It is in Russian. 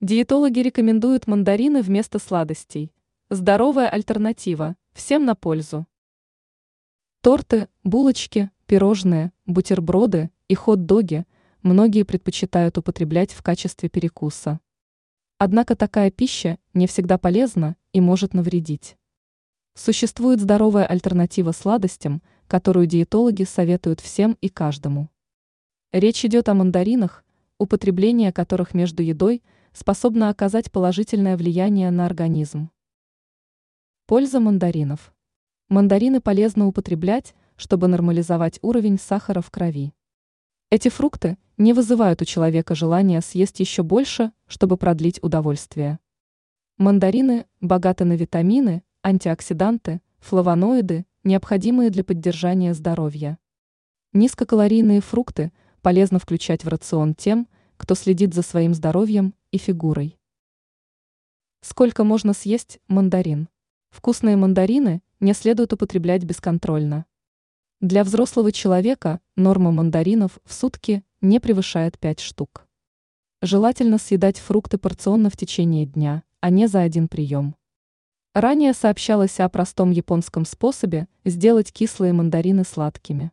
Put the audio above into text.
Диетологи рекомендуют мандарины вместо сладостей. Здоровая альтернатива, всем на пользу. Торты, булочки, пирожные, бутерброды и хот-доги многие предпочитают употреблять в качестве перекуса. Однако такая пища не всегда полезна и может навредить. Существует здоровая альтернатива сладостям, которую диетологи советуют всем и каждому. Речь идет о мандаринах, употребление которых между едой способно оказать положительное влияние на организм. Польза мандаринов. Мандарины полезно употреблять, чтобы нормализовать уровень сахара в крови. Эти фрукты не вызывают у человека желания съесть еще больше, чтобы продлить удовольствие. Мандарины богаты на витамины, антиоксиданты, флавоноиды, необходимые для поддержания здоровья. Низкокалорийные фрукты полезно включать в рацион тем, кто следит за своим здоровьем и фигурой. Сколько можно съесть мандарин? Вкусные мандарины не следует употреблять бесконтрольно. Для взрослого человека норма мандаринов в сутки не превышает 5 штук. Желательно съедать фрукты порционно в течение дня, а не за один прием. Ранее сообщалось о простом японском способе сделать кислые мандарины сладкими.